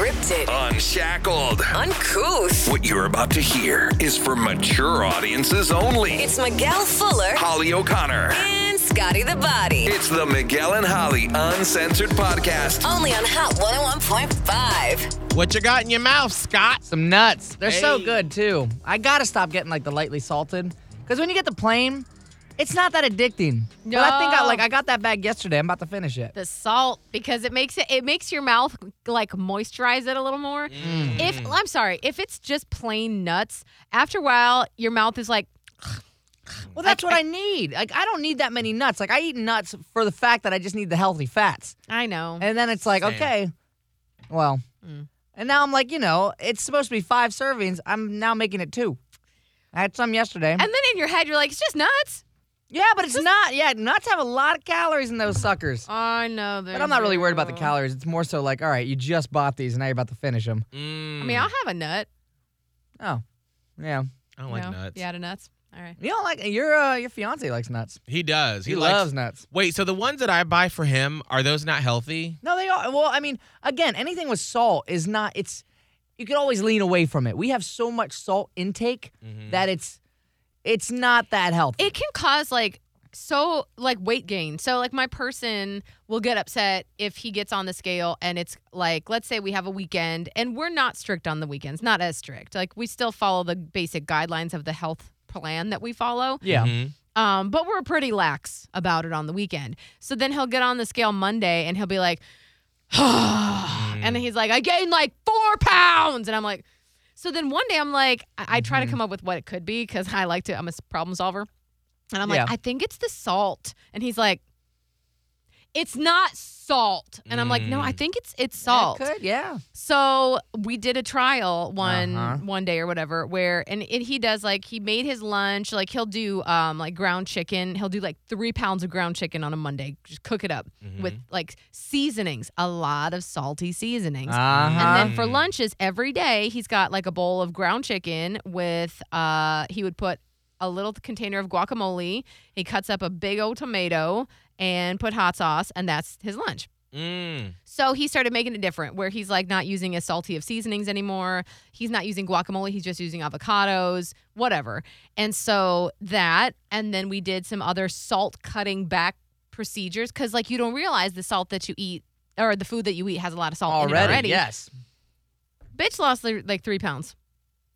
Unscripted, Unshackled. uncouth. What you're about to hear is for mature audiences only. It's Miguel Fuller Holly O'Connor. and Scotty the Body. It's the Miguel and Holly Uncensored Podcast. Only on Hot 101.5. What you got in your mouth, Scott? Some nuts. They're so good too. I gotta stop getting like the lightly salted because when you get the plain, it's not that addicting. No. But I think I like I got that bag yesterday. I'm about to finish it. the salt because it makes it it makes your mouth like moisturize it a little more. If I'm sorry, if it's just plain nuts, after a while your mouth is like Well, that's what I need. Like I don't need that many nuts. Like I eat nuts for the fact that I just need the healthy fats. I know. And then it's like, Same. okay, well, Mm. and now I'm like, you know, it's supposed to be five servings. I'm now making it two. I had some yesterday. And then in your head you're like, it's just nuts. Yeah, but it's not. Yeah, nuts have a lot of calories in those suckers. I know. But I'm not really worried about the calories. It's more so like, all right, you just bought these and now you're about to finish them. I Mm, mean, I'll have a nut. Oh, yeah. I don't like No? nuts. You had a nuts. All right. You don't like your uh, your fiance likes nuts. He does. He, He, likes- loves nuts. Wait, so the ones that I buy for him are those not healthy? No, they are. Well, I mean, again, anything with salt is not. It's you can always lean away from it. We have so much salt intake Mm-hmm. that it's it's not that healthy. It can cause like so like weight gain. So like my person will get upset if he gets on the scale and it's like let's say we have a weekend and we're not strict on the weekends, not as strict. Like we still follow the basic guidelines of the health plan that we follow. yeah. Mhm. Um, but we're pretty lax about it on the weekend. So then he'll get on the scale Monday and he'll be like, and he's like, I gained like four pounds. And I'm like, so then one day I'm like, I, I try to mm-hmm. come up with what it could be because I like to, I'm a problem solver. And I'm like, I think it's the salt. And he's like, it's not salt. And I'm like, no, I Mm. think it's it's It salt. could, yeah. So we did a trial one Uh-huh. one day or whatever where and it, he does like he made his lunch like he'll do um like ground chicken he'll do like three pounds of ground chicken on a Monday just cook it up with like seasonings a lot of salty seasonings Uh-huh. and then for lunches every day he's got like a bowl of ground chicken with uh he would put a little container of guacamole he cuts up a big old tomato and put hot sauce and that's his lunch Mm. so he started making it different, where he's like not using as salty of seasonings anymore. He's not using guacamole. He's just using avocados, whatever. And so that, and then we did some other salt cutting back procedures because, like, you don't realize the salt that you eat or the food that you eat has a lot of salt already, already. yes. Bitch lost like like three pounds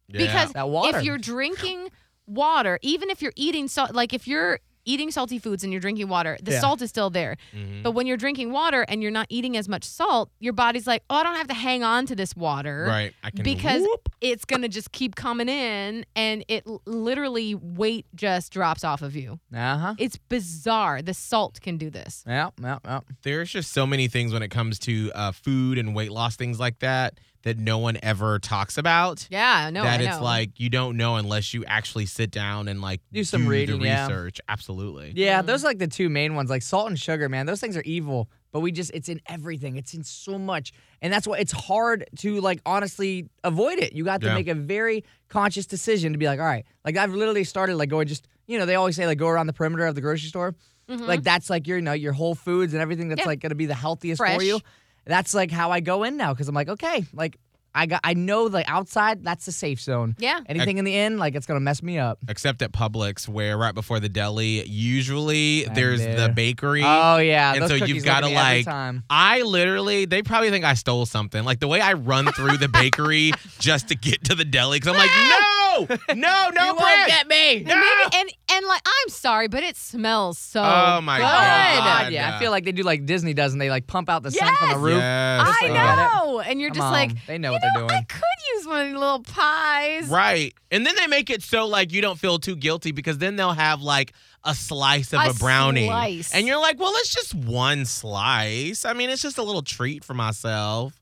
Yeah. because That water. if you're drinking water, even if you're eating salt, like if you're eating salty foods and you're drinking water, the Yeah. salt is still there. Mhm. But when you're drinking water and you're not eating as much salt, your body's like, oh, I don't have to hang on to this water. right, I can Because whoop. it's going to just keep coming in and it literally weight just drops off of you. Uh huh. It's bizarre. The salt can do this. Yeah, yeah, yeah. there's just so many things when it comes to uh, food and weight loss things like that that no one ever talks about. Yeah, no, that I it's know. like you don't know unless you actually sit down and like Do some reading, the yeah. research. Absolutely. Yeah, Mm. those are like the two main ones, like salt and sugar, man. Those things are evil, but we just it's in everything. It's in so much. And that's why it's hard to like honestly avoid it. You got to Yeah. make a very conscious decision to be like, all right, like I've literally started like going just, you know, they always say like go around the perimeter of the grocery store. Like that's like your, you know, your Whole Foods and everything that's Mm-hmm. Yeah. like going to be the healthiest Fresh. for you. That's like how I go in now because I'm like, okay, like I got I know the outside, that's the safe zone. Yeah. Anything in the in, like it's going to mess me up. Except at Publix, where right before the deli, usually Right there's there. the bakery. Oh yeah, and those so you've look at got to me every like. time. I literally, they probably think I stole something. Like the way I run through the bakery just to get to the deli, because I'm like, no, no, no, you bread. won't get me. And maybe and and like I'm sorry, but it smells so Oh, my good. God. Oh, God, yeah. Yeah. I feel like they do like Disney does, and they like pump out the scent from the roof. Yes. I so you get it. know. And you're Come just on, like, they know you what they're know, I could use one of these little pies. Right. And then they make it so like you don't feel too guilty because then they'll have like a slice of A a, brownie. slice. And you're like, well, it's just one slice. I mean, it's just a little treat for myself.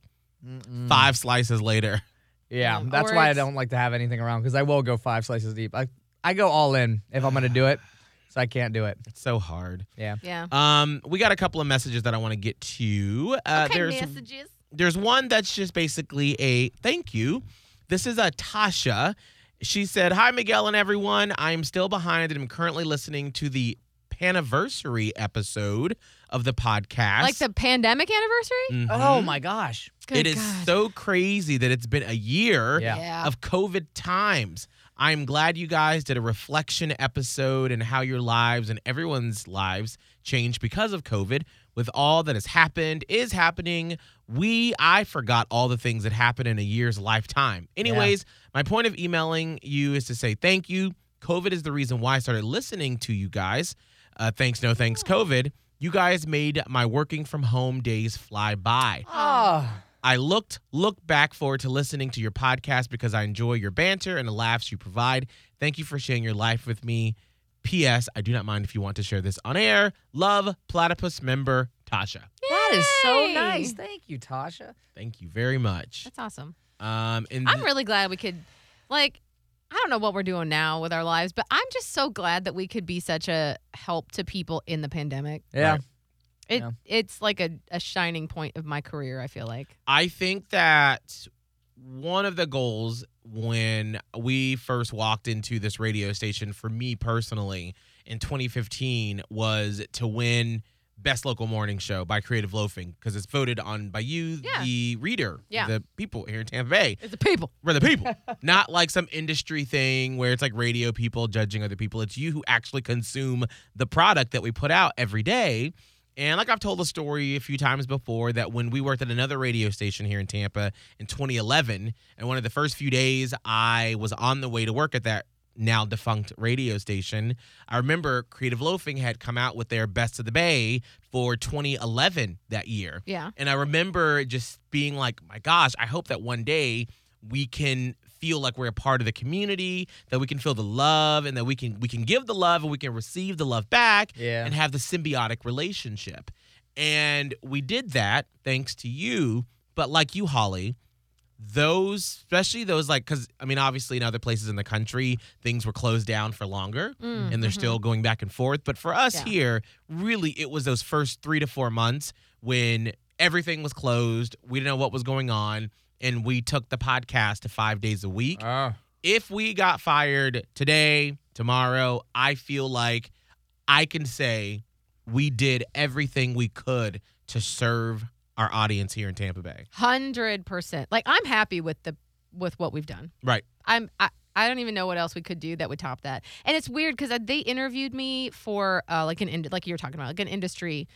Five slices later. Yeah, Yeah, that's why I don't like to have anything around because I will go five slices deep. I I go all in if I'm gonna do it, so I can't do it. It's so hard. Yeah. Yeah. Um, we got a couple of messages that I want to get to. Uh, okay, there's messages. there's one that's just basically a thank you. This is a Tasha. She said, "Hi Miguel and everyone. I am still behind and I'm currently listening to the anniversary episode of the podcast. Like the pandemic anniversary? Mhm. Oh my gosh. Good It is God. so crazy that it's been a year Yeah. Yeah. of COVID times. I'm glad you guys did a reflection episode and how your lives and everyone's lives changed because of COVID. With all that has happened, is happening, we, I forgot all the things that happened in a year's lifetime. Anyways, my point of emailing you is to say thank you. COVID is the reason why I started listening to you guys. Uh, thanks, no thanks, COVID. You guys made my working from home days fly by. Oh. I looked look back forward to listening to your podcast because I enjoy your banter and the laughs you provide. Thank you for sharing your life with me. P.S. I do not mind if you want to share this on air. Love, platypus member Tasha. That is so nice. Thank you, Tasha. Thank you very much. That's awesome. Um, and I'm really glad we could, like, I don't know what we're doing now with our lives, but I'm just so glad that we could be such a help to people in the pandemic. Yeah. Right. It Yeah. it's like a, a shining point of my career. I feel like. I think that one of the goals when we first walked into this radio station for me personally in 2015 was to win best local morning show by creative loafing because it's voted on by you Yeah. the reader Yeah. the people here in tampa bay It's the people. we're the people not like some industry thing where it's like radio people judging other people it's you who actually consume the product that we put out every day and like I've told the story a few times before, that when we worked at another radio station here in Tampa in 2011, and one of the first few days I was on the way to work at that now defunct radio station, I remember Creative Loafing had come out with their Best of the Bay for 2011 that year. Yeah. And I remember just being like, my gosh, I hope that one day we can feel like we're a part of the community, that we can feel the love and that we can we can give the love and we can receive the love back Yeah. and have the symbiotic relationship. And we did that thanks to you, but like you Holly, those especially those like cuz I mean obviously in other places in the country things were closed down for longer Mm, and they're mhm. still going back and forth. But for us Yeah. here, really, it was those first three to four months when everything was closed. We didn't know what was going on. And we took the podcast to five days a week. Oh. If we got fired today, tomorrow, I feel like I can say we did everything we could to serve our audience here in Tampa Bay. Hundred percent. Like I'm happy with the with what we've done. Right. I'm I, I don't even know what else we could do that would top that. And it's weird because they interviewed me for uh, like an ind- like you were talking about like an industry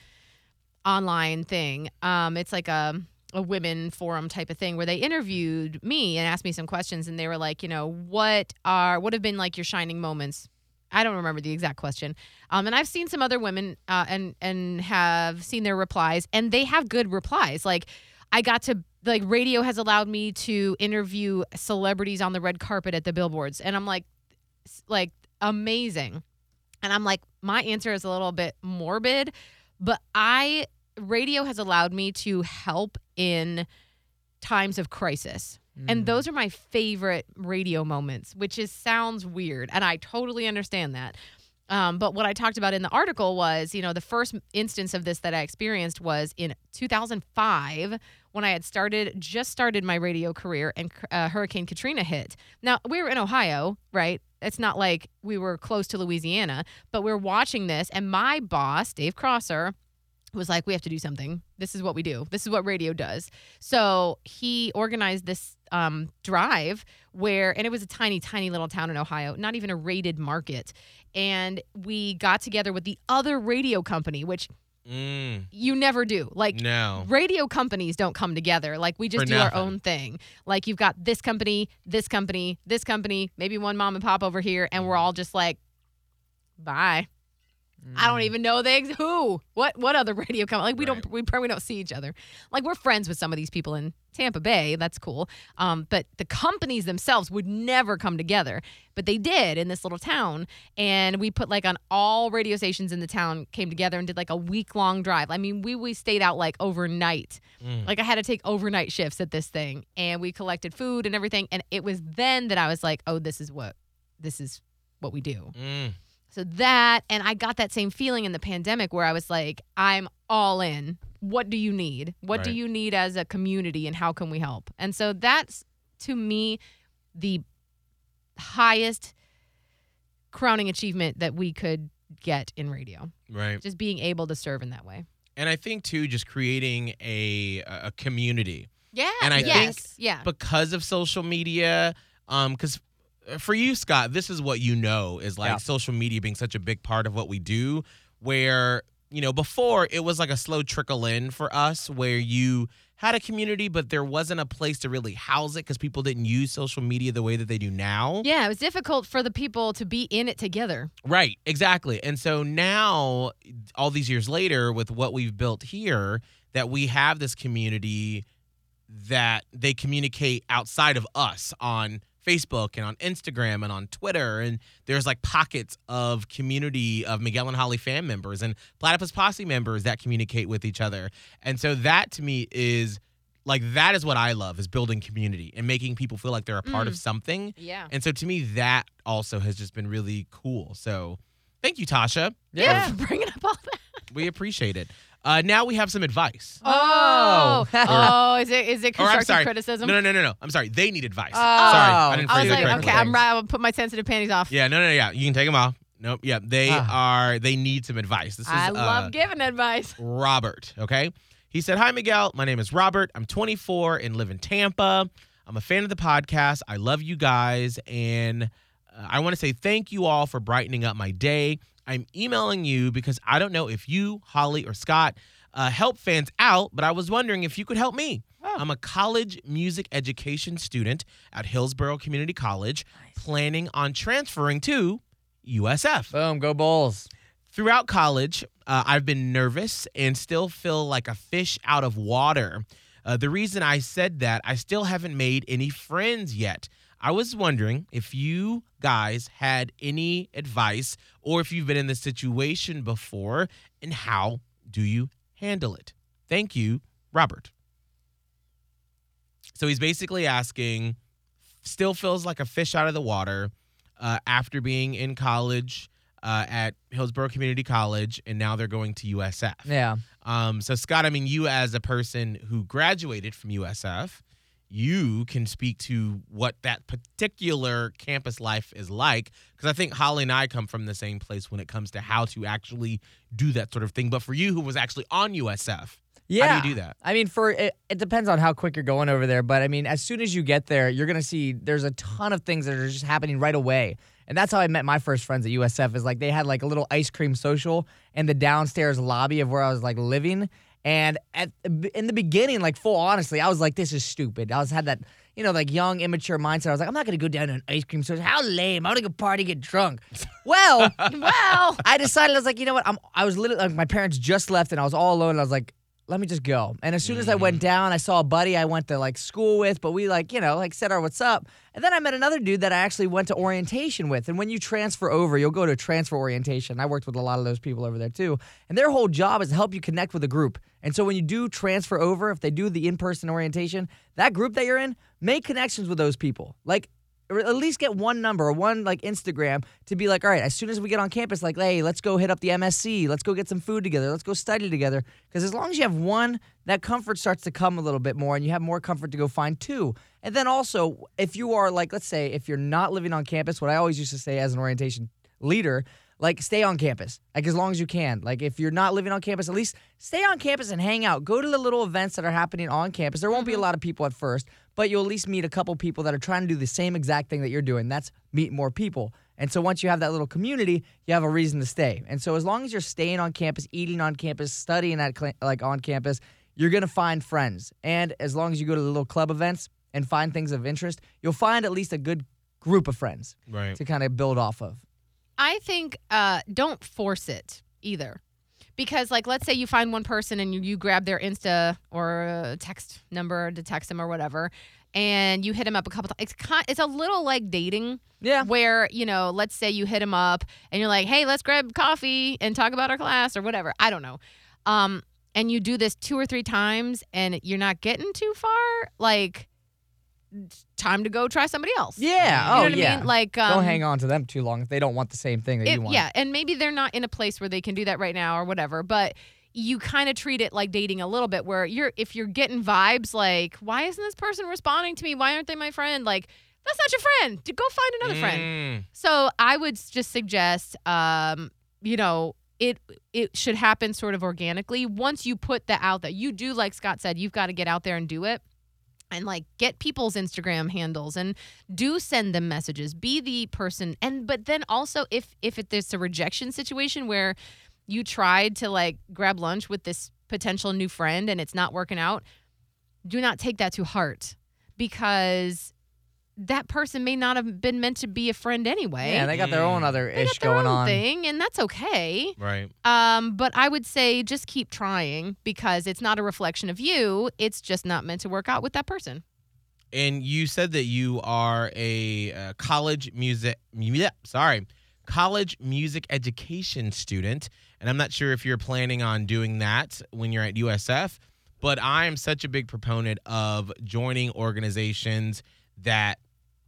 online thing. Um, it's like a a women forum type of thing where they interviewed me and asked me some questions and they were like, you know, what are what have been like your shining moments? I don't remember the exact question. Um, and I've seen some other women uh, and and have seen their replies and they have good replies. Like I got to like radio has allowed me to interview celebrities on the red carpet at the billboards and I'm like like amazing. And I'm like my answer is a little bit morbid, but I radio has allowed me to help in times of crisis. And those are my favorite radio moments, which is sounds weird, and I totally understand that. Um, but what I talked about in the article was, you know, the first instance of this that I experienced was in 2005 when I had started, just started my radio career, and uh, Hurricane Katrina hit. Now we were in Ohio, right? It's not like we were close to Louisiana, but we're watching this, and my boss, Dave Crosser, was like, we have to do something. This is what we do. This is what radio does. So he organized this um, drive where, and it was a tiny, tiny little town in Ohio, not even a rated market. And we got together with the other radio company, which Mm, you never do. Like, no. radio companies don't come together. Like we just For do our own thing. Like you've got this company, this company, this company, maybe one mom and pop over here, and we're all just like, bye. I don't even know they ex- who. What what other radio company? Like we don't we probably don't see each other. Like we're friends with some of these people in Tampa Bay. That's cool. Um, but the companies themselves would never come together. But they did in this little town, and we put like on all radio stations in the town came together and did like a week long drive. I mean, we we stayed out like overnight. Mm. Like I had to take overnight shifts at this thing, and we collected food and everything. And it was then that I was like, oh, this is what this is what we do. Mm. So that, and I got that same feeling in the pandemic where I was like, I'm all in. What do you need? What do you need as a community, and how can we help? And so that's to me the highest crowning achievement that we could get in radio. Right. Just being able to serve in that way. And I think too, just creating a a community Yeah. And I yes. think yeah. because of social media. Um, because for you, Scott, this is what you know is like Yeah. social media being such a big part of what we do. Where you know before it was like a slow trickle in for us, where you had a community, but there wasn't a place to really house it because people didn't use social media the way that they do now. yeah, it was difficult for the people to be in it together. Right, exactly. And so now, all these years later, with what we've built here, that we have this community that they communicate outside of us on Facebook and on Instagram and on Twitter. And there's like pockets of community of Miguel and Holly fan members and Platypus Posse members that communicate with each other. And so that to me is like, that is what I love is building community and making people feel like they're a part of mm. something. Yeah. And so to me, that also has just been really cool. So thank you, Tasha. Yeah. Bringing up all that. We appreciate it. Uh, now we have some advice. Oh. Oh. oh, is it is it I'm constructive sorry. criticism? No, no, no, no, no. I'm sorry. They need advice. Oh. sorry. I didn't I was it like, correctly. okay, I'm right. I'll put my sensitive panties off. Yeah, no, no, no, yeah. You can take them off. Nope. Yeah, they Ah. are. They need some advice. This is I uh, love giving advice. Robert. Okay. He said, Hi, Miguel. My name is Robert. I'm 24 and live in Tampa. I'm a fan of the podcast. I love you guys. And uh, I want to say thank you all for brightening up my day. I'm emailing you because I don't know if you, Holly, or Scott uh, help fans out, but I was wondering if you could help me. I'm a college music education student at Hillsborough Community College, planning on transferring to USF. Boom, go Bulls. Throughout college, uh, I've been nervous and still feel like a fish out of water. Uh, the reason I said that, I still haven't made any friends yet. I was wondering if you guys had any advice or if you've been in this situation before and how do you handle it? Thank you, Robert. So he's basically asking, still feels like a fish out of the water uh, after being in college uh, at Hillsborough Community College, and now they're going to USF. Yeah. Um, so Scott, I mean, you as a person who graduated from USF, you can speak to what that particular campus life is like. Because I think Holly and I come from the same place when it comes to how to actually do that sort of thing. But for you, who was actually on USF, Yeah. how do you do that? I mean, for it, it depends on how quick you're going over there, but I mean, as soon as you get there, you're gonna see there's a ton of things that are just happening right away. And that's how I met my first friends at USF. Is like they had like a little ice cream social in the downstairs lobby of where I was like living. And at in the beginning, like full honestly, I was like, this is stupid. I was had that you know like young immature mindset. I was like, I'm not gonna go down to an ice cream store. How lame! I'm gonna go party, get drunk. Well. well, I decided I was like, you know what? I'm I was literally like my parents just left and I was all alone and I was like, let me just go. And as soon as I mm-hmm. went down, I saw a buddy I went to like school with, but we like, you know, like said our what's up. And then I met another dude that I actually went to orientation with. And when you transfer over, you'll go to transfer orientation. I worked with a lot of those people over there too. And their whole job is to help you connect with a group. And so when you do transfer over, if they do the in-person orientation, that group that you're in, make connections with those people. Like or at least get one number or one like Instagram to be like, all right, as soon as we get on campus, like, hey, let's go hit up the MSC, let's go get some food together, let's go study together. Because as long as you have one, that comfort starts to come a little bit more, and you have more comfort to go find two. And then also, if you are like, let's say, if you're not living on campus, what I always used to say as an orientation leader. Like stay on campus, like as long as you can. Like if you're not living on campus, at least stay on campus and hang out. Go to the little events that are happening on campus. There won't be a mm-hmm. lot of people at first, but you'll at least meet a couple people that are trying to do the same exact thing that you're doing. That's meet more people. And so once you have that little community, you have a reason to stay. And so as long as you're staying on campus, eating on campus, studying at like on campus, you're gonna find friends. And as long as you go to the little club events and find things of interest, you'll find at least a good group of friends Right. to kind of build off of. I think uh, don't force it either. Because, like, let's say you find one person and you, you grab their Insta or uh, text number to text them or whatever, and you hit them up a couple times. It's, kind, it's a little like dating. Yeah. Where, you know, let's say you hit them up and you're like, hey, let's grab coffee and talk about our class or whatever. I don't know. Um, and you do this two or three times and you're not getting too far, like, time to go try somebody else. Yeah. You know oh, what I yeah. mean? Like, um, Don't hang on to them too long if they don't want the same thing that it- you want. Yeah, and maybe they're not in a place where they can do that right now or whatever, but you kind of treat it like dating a little bit where you're if you're getting vibes like why isn't this person responding to me? Why aren't they my friend? Like that's not your friend. Go find another friend. Mm, So I would just suggest um you know, it it should happen sort of organically. Once you put that out that you do, like Scott said, you've got to get out there and do it. And like get people's Instagram handles and do send them messages. Be the person. And but then also if if it, there's a rejection situation where you tried to like grab lunch with this potential new friend and it's not working out, do not take that to heart because that person may not have been meant to be a friend anyway. Yeah, they got their own other They ish got their going own on. thing, and that's okay. Right. Um, but I would say just keep trying because it's not a reflection of you. It's just not meant to work out with that person. And you said that you are a uh, college music, yeah, sorry, college music education student. And I'm not sure if you're planning on doing that when you're at USF, but I am such a big proponent of joining organizations that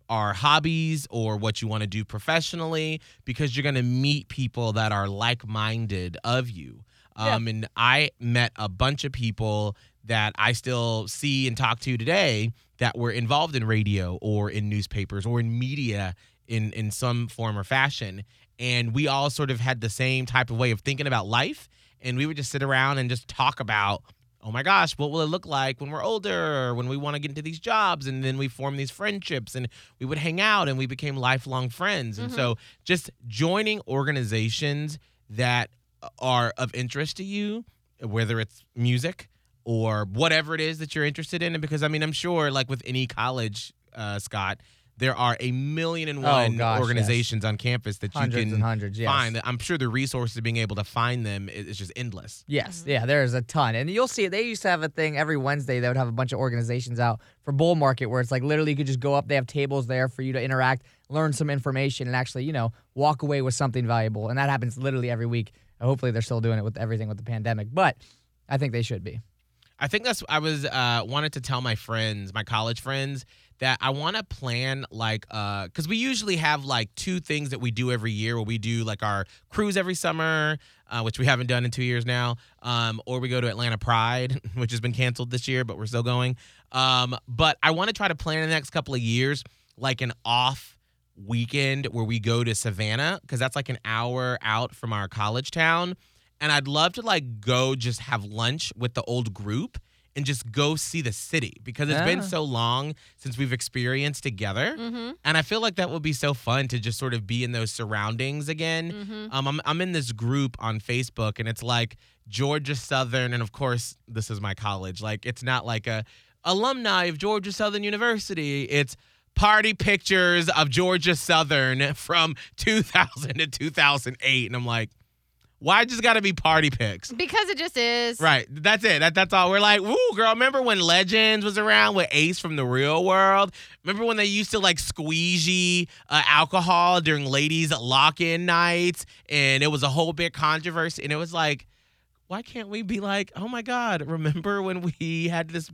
are hobbies or what you want to do professionally because you're going to meet people that are like-minded of you. Yeah. Um, and I met a bunch of people that I still see and talk to today that were involved in radio or in newspapers or in media in in some form or fashion and we all sort of had the same type of way of thinking about life and we would just sit around and just talk about oh my gosh what will it look like when we're older when we want to get into these jobs? And then we form these friendships and we would hang out and we became lifelong friends. And so just joining organizations that are of interest to you whether it's music or whatever it is that you're interested in. And because I mean, I'm sure, like with any college, uh, Scott, there are a million and Oh, one gosh, organizations on campus that Hundreds you can and hundreds, yes. find. I'm sure the resources of being able to find them is, is just endless. Yes, yeah, there's a ton. And you'll see. They used to have a thing every Wednesday. They would have a bunch of organizations out for bull market where it's like literally you could just go up. They have tables there for you to interact, learn some information, and actually, you know, walk away with something valuable. And that happens literally every week. Hopefully, they're still doing it with everything with the pandemic, but I think they should be. I think that's I was uh wanted to tell my friends, my college friends, that I want to plan like uh because we usually have like two things that we do every year where we do like our cruise every summer, uh, which we haven't done in two years now, um, or we go to Atlanta Pride, which has been canceled this year, but we're still going. Um, but I want to try to plan in the next couple of years like an off weekend where we go to Savannah because that's like an hour out from our college town and I'd love to like go just have lunch with the old group and just go see the city because it's been Ah. so long since we've experienced together. Mm-hmm. And I feel like that would be so fun to just sort of be in those surroundings again. Mm-hmm. Um, I'm, I'm in this group on Facebook and it's like Georgia Southern. And of course, this is my college. Like, it's not like a alumni of Georgia Southern University. It's party pictures of Georgia Southern from 2000 to 2008. And I'm like, why just got to be party pics? Because it just is. Right. That's it. That, that's all. We're like, woo, girl, remember when Legends was around with Ace from the real world? Remember when they used to like squeegee uh, alcohol during ladies' lock in nights? And it was a whole big controversy. And it was like, why can't we be like, oh my God, remember when we had this?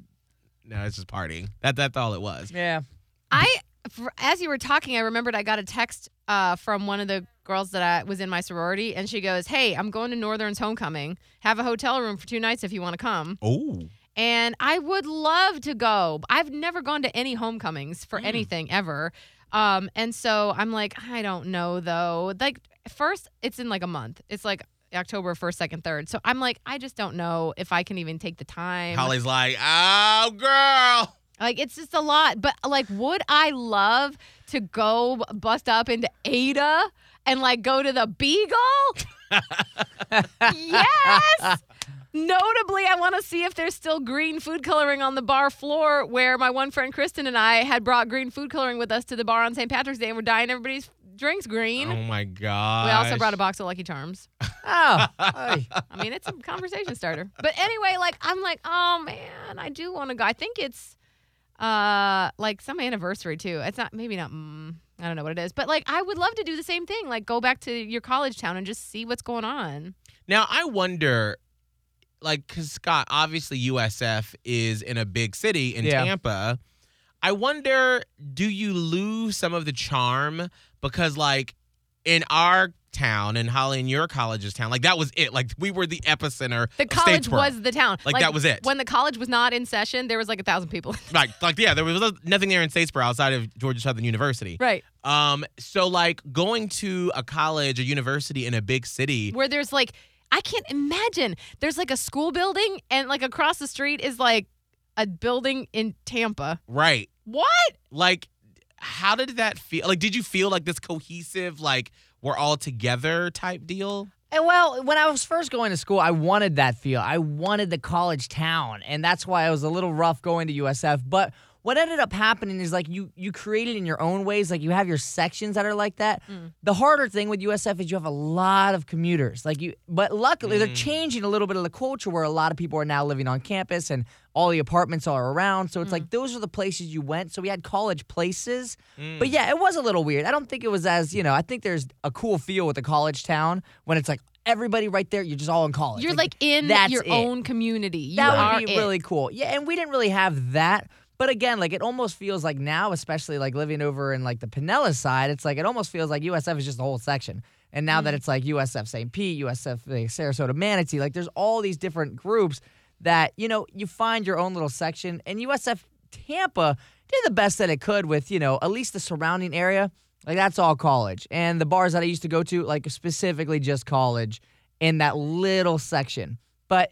No, it's just partying. That, that's all it was. Yeah. I, for, as you were talking, I remembered I got a text uh, from one of the girls that I was in my sorority, and she goes, "Hey, I'm going to Northern's homecoming. Have a hotel room for two nights if you want to come." Oh. And I would love to go. I've never gone to any homecomings for anything ever. Um, and so I'm like, I don't know though. Like first, it's in like a month. It's like October first, second, third. So I'm like, I just don't know if I can even take the time. Holly's like, oh, girl. Like it's just a lot. But like, would I love to go bust up into Ada and like go to the Beagle? yes. Notably, I want to see if there's still green food coloring on the bar floor where my one friend Kristen and I had brought green food coloring with us to the bar on St. Patrick's Day and we're dyeing everybody's drinks green. Oh, my God. we also brought a box of Lucky Charms. Oh. I mean, it's a conversation starter. But anyway, like I'm like, oh man, I do want to go. I think it's uh like some anniversary too. It's not maybe not. Mm, I don't know what it is, but like I would love to do the same thing. Like go back to your college town and just see what's going on. Now I wonder, like, because Scott, obviously USF is in a big city in Yeah. Tampa. I wonder, do you lose some of the charm because, like, in our town and Holly in your college's town, like that was it. Like we were the epicenter. The college was the town. Like, that was it. When the college was not in session, there was like a thousand people. like like yeah, there was nothing there in Statesboro outside of Georgia Southern University. right. Um, so like going to a college, a university in a big city. Where there's like, I can't imagine. There's like a school building, and like across the street is like a building in Tampa. Right. What? Like, how did that feel? Like, did you feel like this cohesive, like we're all together type deal? And well, when I was first going to school, I wanted that feel. I wanted the college town, and that's why I was a little rough going to USF. But what ended up happening is like you you create it in your own ways. Like you have your sections that are like that. Mm. The harder thing with USF is you have a lot of commuters. Like you, but luckily they're mm. changing a little bit of the culture where a lot of people are now living on campus and all the apartments are around. So it's mm. like those are the places you went. So we had college places. But yeah, it was a little weird. I don't think it was as, you know, I think there's a cool feel with a college town when it's like everybody right there, you're just all in college. You're like in that's your it. own community. You that would be it. really cool. Yeah, and we didn't really have that. But again, like it almost feels like now, especially like living over in like the Pinellas side, it's like it almost feels like USF is just the whole section. And now Mm. that it's like USF St. Pete, USF the Sarasota Manatee, like there's all these different groups that, you know, you find your own little section. And USF Tampa did the best that it could with, you know, at least the surrounding area. Like that's all college. And the bars that I used to go to, like specifically just college in that little section. But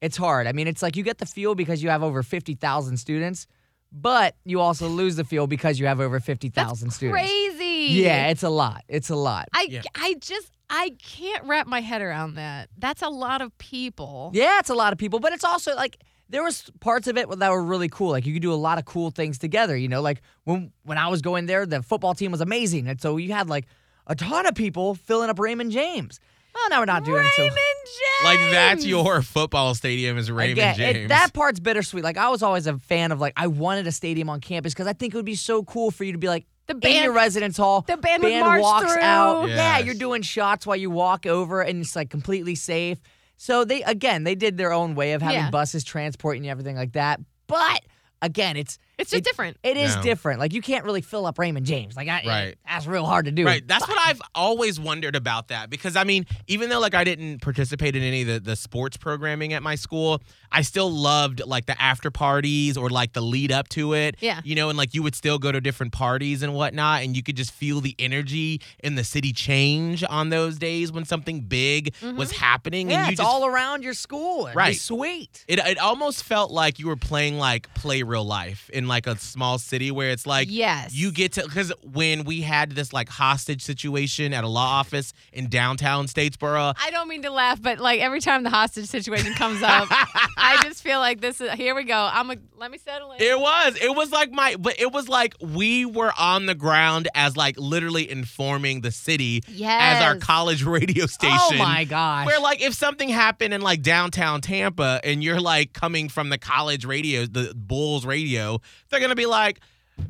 it's hard. I mean, it's like you get the feel because you have over 50,000 students, but you also lose the feel because you have over 50,000 students. Crazy. Yeah, it's a lot. It's a lot. I, Yeah. I just I can't wrap my head around that. That's a lot of people. Yeah, it's a lot of people, but it's also like there was parts of it that were really cool. Like you could do a lot of cool things together. You know, like when when I was going there, the football team was amazing, and so you had like a ton of people filling up Raymond James. Oh, now we're not doing so. James. Like that's your football stadium is Raymond Again, it- James. that part's bittersweet. Like I was always a fan of like I wanted a stadium on campus because I think it would be so cool for you to be like The in band- your residence hall. the band march walks through. out. Yeah, you're doing shots while you walk over, and it's like completely safe. So they again they did their own way of having Yeah. buses transporting you everything like that. But again, it's It's just it- different. It is No. different. Like you can't really fill up Raymond James. Like I, Right. that's real hard to do. Right. That's what I've always wondered about that because I mean, even though like I didn't participate in any of the, the sports programming at my school, I still loved like the after parties or like the lead up to it. Yeah. You know, and like you would still go to different parties and whatnot, and you could just feel the energy in the city change on those days when something big mm-hmm. was happening. Yeah, and you it's just all around your school. It'd be Right. sweet. it, it almost felt like you were playing like play real life in like a small city where it's like Yes. you get to because when we had this like hostage situation at a law office in downtown Statesboro, I don't mean to laugh, but like every time the hostage situation comes up, I just feel like this is here we go. I'm a let me settle in. it was it was like my but it was like we were on the ground as like literally informing the city as our college radio station. Oh my gosh. Where like if something happened in like downtown Tampa and you're like coming from the college radio, the Bulls radio, they're gonna be like,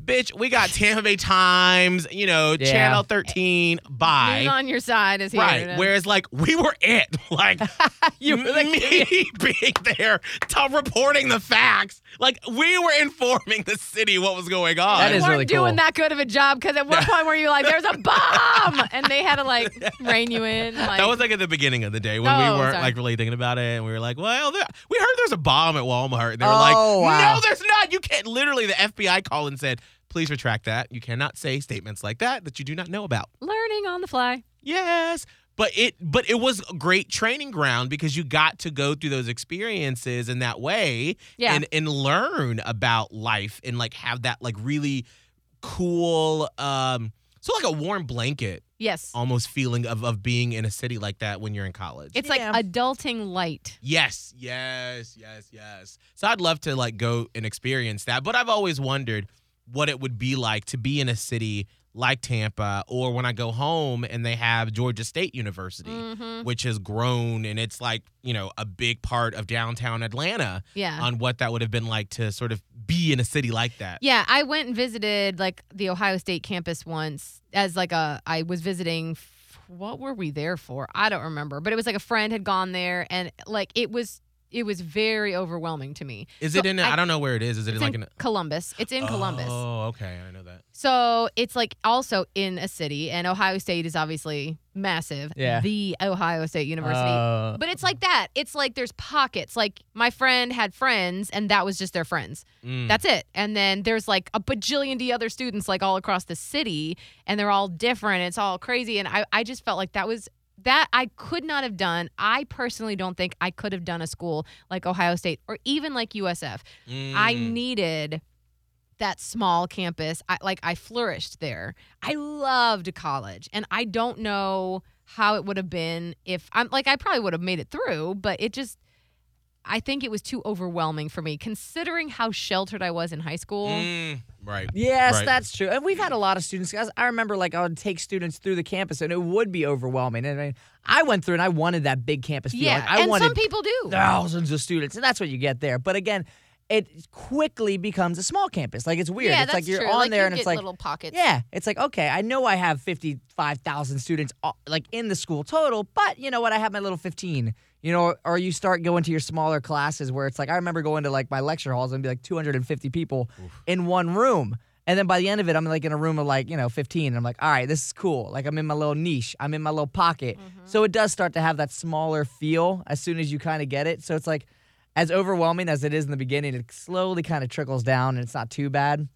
"Bitch, we got Tampa Bay Times, you know, Yeah. Channel 13, bye." Who's on your side is here. Right. to- Whereas like we were it. Like You were the me being there, to reporting the facts. Like we were informing the city what was going on. That you is weren't doing that good of a job because at one point were you like, "There's a bomb," and they had to like rein you in. Like, that was like at the beginning of the day when Oh, we weren't sorry. like really thinking about it, and we were like, "Well, there, we heard there's a bomb at Walmart." And they were Oh, like, wow. "No, there's not. You can't." Literally, the FBI called and said, "Please retract that. You cannot say statements like that that you do not know about." learning on the fly. Yes. But it but it was a great training ground because you got to go through those experiences in that way Yeah. and and learn about life and like have that like really cool um so like a warm blanket Yes, almost feeling of of being in a city like that when you're in college. it's Yeah. like adulting light. Yes, yes, yes, yes. So I'd love to like go and experience that, but I've always wondered what it would be like to be in a city like Tampa or when I go home and they have Georgia State University, Mhm. which has grown and it's like, you know, a big part of downtown Atlanta Yeah. on what that would have been like to sort of be in a city like that. Yeah, I went and visited like the Ohio State campus once as like a I was visiting f- what were we there for? I don't remember, but it was like a friend had gone there and like it was it was very overwhelming to me. Is So it in? I I- don't know where it is. Is it in like in in? Columbus. It's in Columbus. Oh, okay. I know that. So it's like also in a city, and Ohio State is obviously massive. Yeah. The Ohio State University. Uh, but it's like that. It's like there's pockets. Like my friend had friends, and that was just their friends. Mm. That's it. And then there's like a bajillion D other students like all across the city, and they're all different. It's all crazy. And I, I just felt like that was that I could not have done. I personally don't think I could have done a school like Ohio State or even like USF. I Mm. needed that small campus. I like I flourished there. I loved college and I don't know how it would have been if I'm like I probably would have made it through, but it just I think it was too overwhelming for me considering how sheltered I was in high school. Mm, right. Yes, Right. that's true. And we've had a lot of students. guys, I remember like I would take students through the campus and it would be overwhelming. And I, mean, I went through and I wanted that big campus feel. Yeah, Like, I and wanted some people do. thousands of students, and that's what you get there. But again, it quickly becomes a small campus. Like it's weird. Yeah, it's that's like you're true. on like, there you and it's get like little pockets. yeah, it's like okay, I know I have fifty five thousand students uh, like in the school total, but you know what? I have my little fifteen. You know, or you start going to your smaller classes where it's like I remember going to like my lecture halls and be like two hundred and fifty people in one room. And then by the end of it, I'm like in a room of like, you know, 15. And I'm like, all right, this is cool. Like I'm in my little niche. I'm in my little pocket. Mm-hmm. So it does start to have that smaller feel as soon as you kind of get it. So it's like as overwhelming as it is in the beginning, it slowly kind of trickles down and it's not too bad.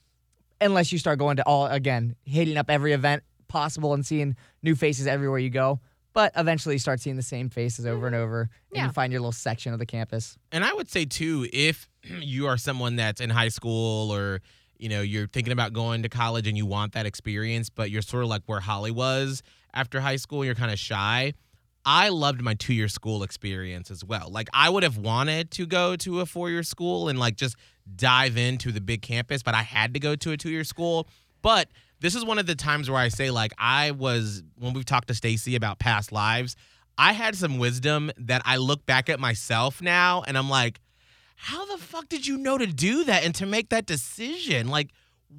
Unless you start going to all again, hitting up every event possible and seeing new faces everywhere you go. But eventually you start seeing the same faces over and mm-hmm. over and Yeah. you find your little section of the campus. And I would say too, if you are someone that's in high school or you know you're thinking about going to college and you want that experience, but you're sort of like where Holly was after high school, you're kind of shy. I loved my two year school experience as well. Like I would have wanted to go to a four year school and like just dive into the big campus, but I had to go to a two year school. But this is one of the times where I say like I was when we've talked to Stacy about past lives, I had some wisdom that I look back at myself now and I'm like, how the fuck did you know to do that and to make that decision? Like,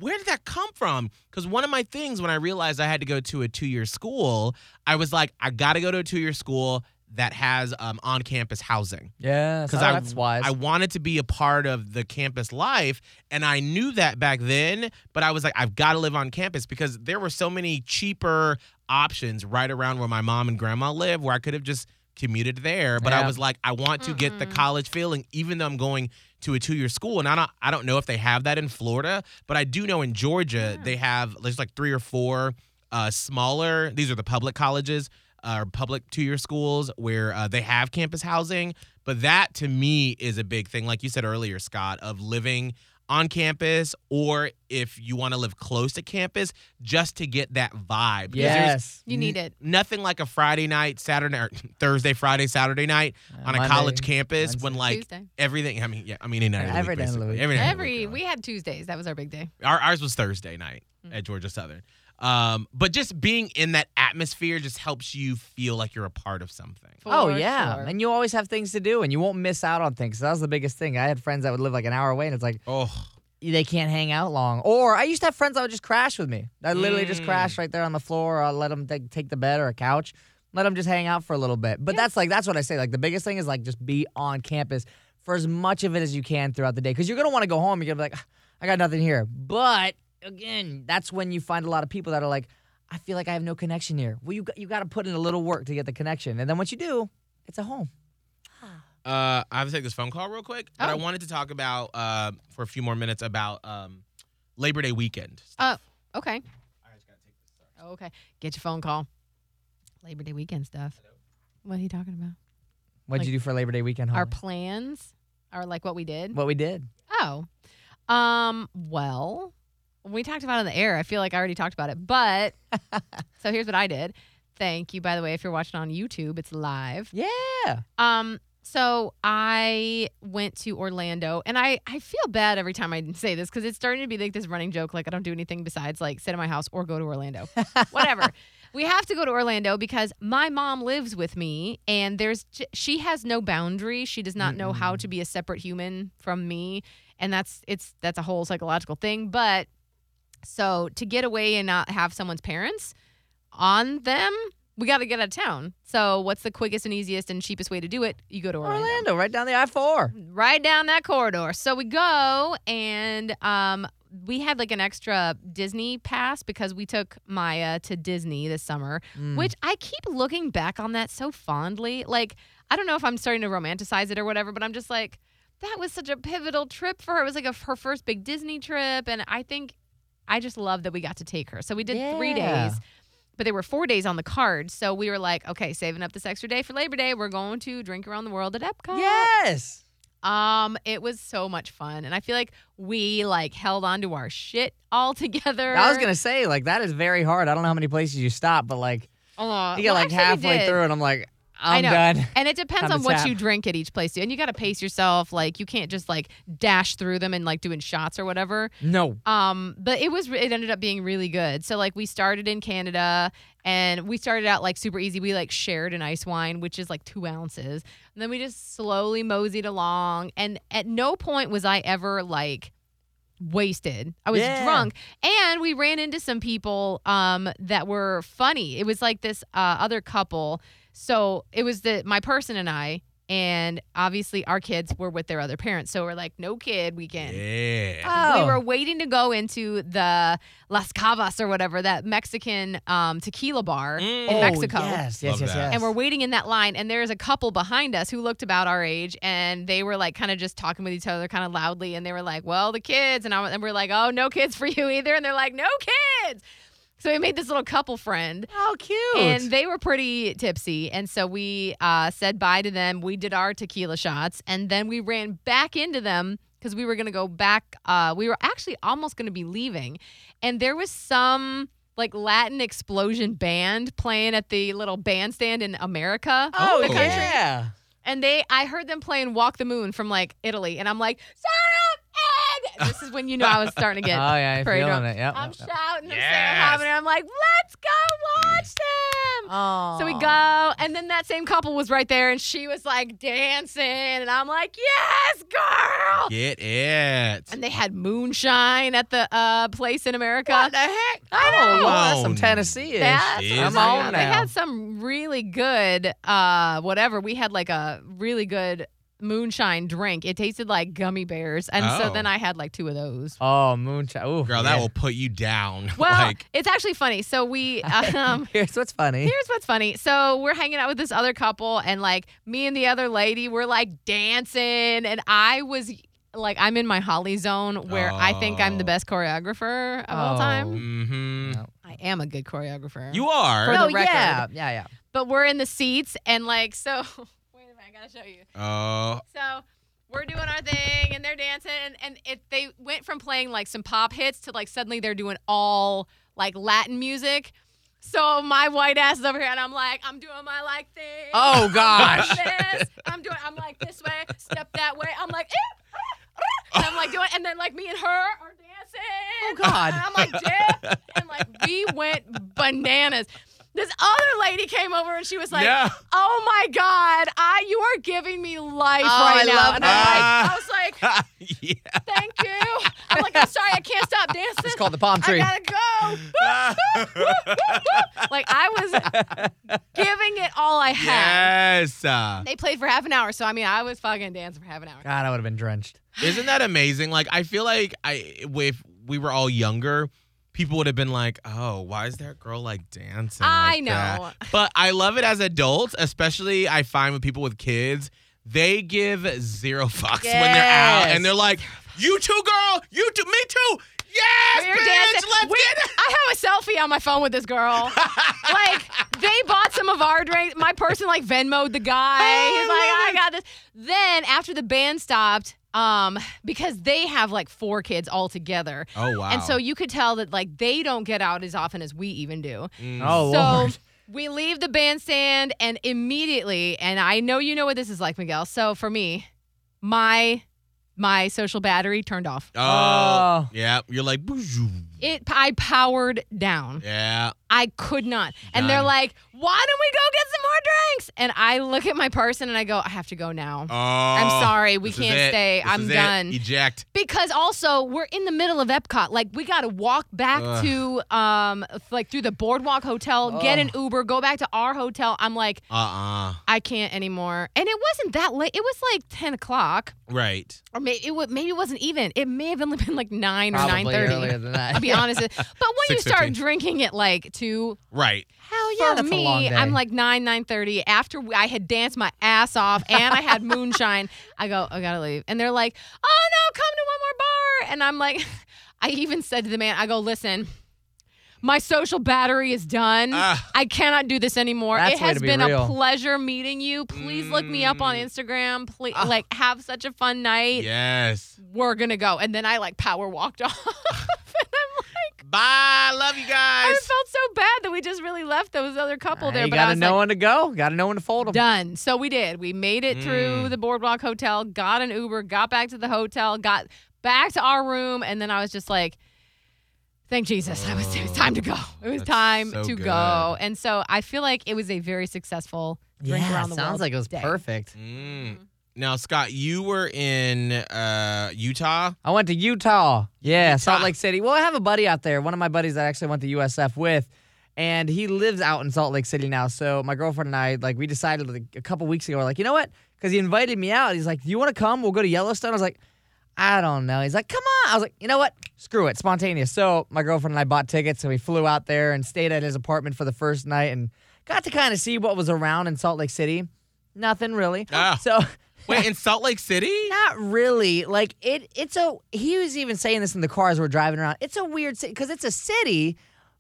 where did that come from? Because one of my things when I realized I had to go to a two year school, I was like, I got to go to a two year school that has um, on campus housing Yeah, because oh, I that's wise. I wanted to be a part of the campus life, and I knew that back then. But I was like, I've got to live on campus because there were so many cheaper options right around where my mom and grandma live, where I could have just commuted there. But I was like, I want to get the college feeling, even though I'm going to a two-year school, and I don't I don't know if they have that in Florida, but I do know in Georgia they have there's like three or four uh, smaller. These are the public colleges uh, public two-year schools where uh, they have campus housing. But that to me is a big thing, like you said earlier, Scott, of living on campus or if you want to live close to campus, just to get that vibe. Because there's yes. You need it. Nothing like a Friday night, Saturday, or Thursday, Friday, Saturday night on a college campus when like Tuesday. everything. I mean, yeah, I mean, any night of the Every week, day of the week. Every, night of Every week, we had Tuesdays. That was our big day. our, ours was Thursday night Mm. at Georgia Southern. Um, but just being in that atmosphere just helps you feel like you're a part of something. Oh yeah, sure. and you always have things to do, and you won't miss out on things. That was the biggest thing. I had friends that would live like an hour away, and it's like Oh, they can't hang out long. Or I used to have friends that would just crash with me. I literally just Mm. crash right there on the floor. Or I'll let them take, take the bed or a couch, let them just hang out for a little bit. But that's like that's what I say. Like the biggest thing is like just be on campus for as much of it as you can throughout the day, because you're gonna want to go home. You're gonna be like, "Ah, I got nothing here. But again, that's when you find a lot of people that are like, I feel like I have no connection here. Well, you got, you got to put in a little work to get the connection, and then once you do, it's a home. Uh, I have to take this phone call real quick, but I Oh. wanted to talk about uh, for a few more minutes about um, Labor Day weekend. Oh, okay. I just gotta take this start. Oh, okay. Get your phone call. Labor Day weekend stuff. What are you talking about? What'd Like, you do for Labor Day weekend? Our plans are like what we did. what we did. Oh. Um, well, we talked about it on the air. I feel like I already talked about it. But so here's what I did. Thank you, by the way, if you're watching on YouTube, it's live. Yeah. Um, so I went to Orlando, and I I feel bad every time I say this because it's starting to be like this running joke. Like I don't do anything besides like sit in my house or go to Orlando, whatever. We have to go to Orlando because my mom lives with me, and there's she has no boundary. She does not know how to be a separate human from me, and that's it's that's a whole psychological thing. But so to get away and not have someone's parents on them we got to get out of town. So what's the quickest and easiest and cheapest way to do it? You go to Orlando. Orlando, right down the I four. right down that corridor. So we go and um we had like an extra Disney pass because we took Maya to Disney this summer, Mm. which I keep looking back on that so fondly. Like I don't know if I'm starting to romanticize it or whatever, but I'm just like that was such a pivotal trip for her. It was like a, her first big Disney trip and I think I just love that we got to take her. So we did 3 days. But there were four days on the card. So we were like, okay, saving up this extra day for Labor Day. We're going to drink around the world at Epcot. Yes. Um, it was so much fun, and I feel like we like held on to our shit all together. I was gonna say like that is very hard. I don't know how many places you stop, but like uh, you get well, like halfway through, and I'm like, I I'm know. done. And it depends on what tap. you drink at each place too. And you got to pace yourself. Like you can't just like dash through them and like doing shots or whatever. No. Um, but it was it ended up being really good. So like we started in Canada and we started out like super easy. We like shared an ice wine, which is like two ounces. And then we just slowly moseyed along. And at no point was I ever like wasted. I was Yeah. drunk. And we ran into some people um that were funny. It was like this uh, other couple. So it was the my person and I and obviously our kids were with their other parents. So we're like no kid weekend. Yeah. Oh. We were waiting to go into the Las Cavas or whatever, that Mexican um, tequila bar Mm. in Oh, Mexico. Yes, yes, Love yes, yes. And we're waiting in that line, and there's a couple behind us who looked about our age, and they were like kind of just talking with each other kind of loudly, and they were like, "Well, the kids," and, I, and we're like, "Oh, no kids for you either," and they're like, "No kids." So we made this little couple friend, oh, cute. and they were pretty tipsy. And so we uh, said bye to them. We did our tequila shots, and then we ran back into them because we were going to go back. Uh, we were actually almost going to be leaving, and there was some like Latin explosion band playing at the little bandstand in America, oh, the country. yeah. And they, I heard them playing "Walk the Moon" from like Italy, and I'm like, "Shut up, Ed!" This is when you know I was starting to get. Oh yeah, I'm feeling drunk. it. Yep. I'm yep, yep. shouting, I'm saying, happening. I'm like, let's go watch them. Oh. So we go, and then that same couple was right there, and she was like dancing, and I'm like, yes, girl. Get it. And they had moonshine at the uh, place in America. What the heck? I know. Oh, well, that's some Tennessee-ish. That's Jeez. I'm I'm on now. They had some really good, uh, whatever. We had like a really good moonshine drink. It tasted like gummy bears, and so Oh. then I had like two of those. Oh, moonshine. Ooh, Girl, yeah. that will put you down. Well, like, it's actually funny. So we, um, Here's what's funny. Here's what's funny. So we're hanging out with this other couple, and like me and the other lady were like dancing, and I was like, I'm in my Holly zone where I think I'm the Oh. best choreographer of all Oh. time. mm-hmm. No. I am a good choreographer. You are. For the oh record. yeah, yeah, yeah. but we're in the seats, and like, so wait a minute, I gotta show you. Oh. So we're doing our thing, and they're dancing, and, and it, they went from playing like some pop hits to like suddenly they're doing all like Latin music. So my white ass is over here, and I'm like, I'm doing my like thing. Oh, gosh. I'm doing. I'm doing. I'm like this way, step that way. I'm like, eh, ah. and I'm like doing, and then like me and her are dancing. Oh, God. And I'm like dip, and like we went bananas. This other lady came over and she was like, Yeah. "Oh my God, I you are giving me life Oh, right I now." love and I'm like, that. I was like, yeah. "Thank you." I'm like, "I'm sorry, I can't stop dancing." It's called the palm tree. I gotta go. like I was giving it all I had. yes. Uh, They played for half an hour, so I mean, I was fucking dancing for half an hour. God, I would have been drenched. isn't that amazing? Like, I feel like I, if we were all younger, people would have been like, "Oh, why is that girl like dancing?" I like that?" know. But I love it as adults, especially I find with people with kids, they give zero fucks when they're out, and they're like, "You too, girl. You too. Me too. Yes, We were bitch. dancing. Let's We- get it." I have a selfie on my phone with this girl. like they bought some of our drinks. My person like Venmoed the guy. Oh, He's like, I got this. Then after the band stopped, um, because they have like four kids all together. Oh wow. And so you could tell that like they don't get out as often as we even do. Mm. Oh so Lord. we leave the bandstand and immediately, and I know you know what this is like, Miguel. So for me, my my social battery turned off. Oh, Oh. yeah. You're like, It I powered down. yeah. I could not. And they're like, why don't we go get some more drinks? And I look at my person and I go, I have to go now. Oh, I'm sorry, we can't stay. This I'm is it. done. Eject. Because also we're in the middle of Epcot. Like we got to walk back Ugh. to um like through the Boardwalk Hotel, get an Uber, go back to our hotel. I'm like, Uh uh I can't anymore. And it wasn't that late. It was like 10 o'clock, Right. or maybe it wa- maybe it wasn't even. It may have only been like nine or nine thirty. earlier than that. I'll be honest. But when you start drinking at like two, Right. hell Yeah, yeah, that's a me. I'm like nine nine thirty. After I had danced my ass off and I had moonshine, I go, I gotta leave. And they're like, Oh no, come to one more bar. And I'm like, I even said to the man, I go, listen. My social battery is done. Ah. I cannot do this anymore. It has be been a pleasure meeting you. Please look me up on Mm. Instagram. Please, Ah. like, have such a fun night. Yes. We're gonna go. And then I like power walked off. And I'm Bye. Love you guys. I felt so bad that we just really left those other couple there. you but I gotta was know like, when to go. Gotta know when to fold them. done. So we did. We made it through Mm. the Boardwalk Hotel, got an Uber, got back to the hotel, got back to our room, and then I was just like, Thank Jesus. I was, it was time to go. It was time so to good. go. And so I feel like it was a very successful drink Yeah, around the sounds world. like it was day. perfect. Mm. Now, Scott, you were in uh, Utah. I went to Utah. Yeah, Salt Lake City. Well, I have a buddy out there. One of my buddies that I actually went to USF with, and he lives out in Salt Lake City now. So my girlfriend and I, like, we decided like, a couple weeks ago, we're like, you know what? Because he invited me out. He's like, "Do you want to come? We'll go to Yellowstone." I was like, "I don't know." He's like, "Come on." I was like, "You know what? Screw it, spontaneous." So my girlfriend and I bought tickets, and we flew out there and stayed at his apartment for the first night, and got to kind of see what was around in Salt Lake City. Nothing really. Ah. So. Wait, in Salt Lake City? Not really. Like it. It's a. He was even saying this in the car as we're driving around. It's a weird city because it's a city,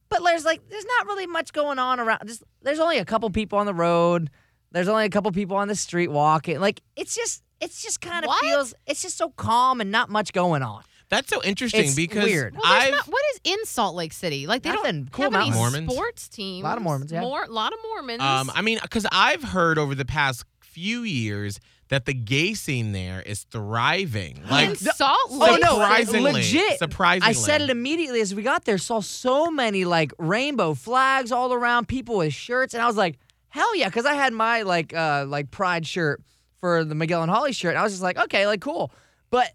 but there's like there's not really much going on around. Just there's only a couple people on the road. There's only a couple people on the street walking. Like it's just it's just kind of What? feels. It's just so calm and not much going on. That's so interesting It's because weird. Well, there's I've not, what is in Salt Lake City? Like they Nothing. don't Cool have any. Mormons. sports teams. Lot of Mormons, yeah. More, lot of Mormons. Um, I mean, because I've heard over the past few years that the gay scene there is thriving. Like, in Salt Oh no, Surprisingly. legit. Surprisingly. I said it immediately as we got there. Saw so many like rainbow flags all around, people with shirts, and I was like, hell yeah, because I had my like uh like pride shirt for the Miguel and Holly shirt. And I was just like, okay, like cool, but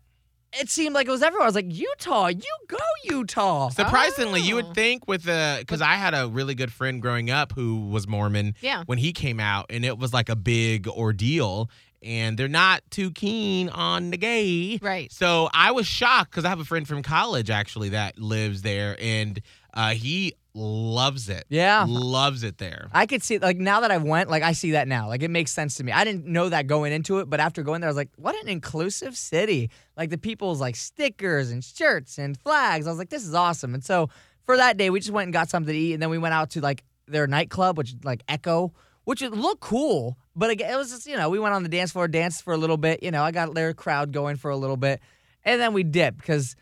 it seemed like it was everywhere. I was like, Utah, you go Utah. Surprisingly, you Oh. would think with the because I had a really good friend growing up who was Mormon. Yeah. When he came out, and it was like a big ordeal, and they're not too keen on the gay. Right. So I was shocked because I have a friend from college actually that lives there, and uh, he loves it. Yeah. Loves it there. I could see like now that I went, like I see that now. Like it makes sense to me. I didn't know that going into it, but after going there, I was like, what an inclusive city. Like the people's like stickers and shirts and flags. I was like, this is awesome. And so for that day, we just went and got something to eat, and then we went out to like their nightclub, which like Echo, which it looked cool. But again, it was just, you know, we went on the dance floor, danced for a little bit. You know, I got their crowd going for a little bit. And then we dipped because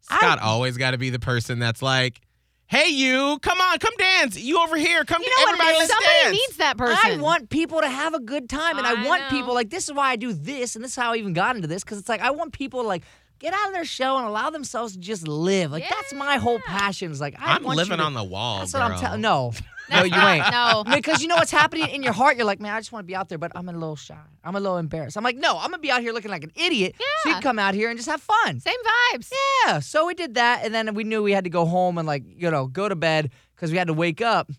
Scott I, always got to be the person that's like, "Hey, you, come on, come dance. You over here, come. You know what? everybody, let's Somebody dance." needs that person. I want people to have a good time, and I, I want know. people like this is why I do this, and this is how I even got into this because it's like I want people to like get out of their show and allow themselves to just live. Like that's my whole passion. Is like I I'm want living to- on the wall. That's what I'm telling. No, no, you ain't. No. Because you know what's happening in your heart. You're like, man, I just want to be out there, but I'm a little shy. I'm a little embarrassed. I'm like, no, I'm gonna be out here looking like an idiot. Yeah. So you can come out here and just have fun. Same vibes. Yeah. So we did that, and then we knew we had to go home and like you know go to bed because we had to wake up.